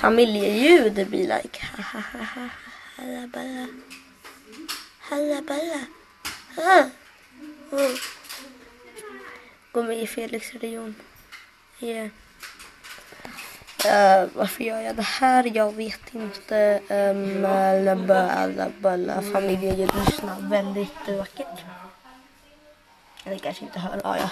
familjeljud. Det blir like Hallaballa. Hallaballa. Ah. Mm. Gå med i Felix religion. Yeah. Uh, varför gör jag det här? Jag vet inte. Ehm, um, labba, familjeljud lyssnar väldigt vackert. Eller kanske inte hör. Ah, ja.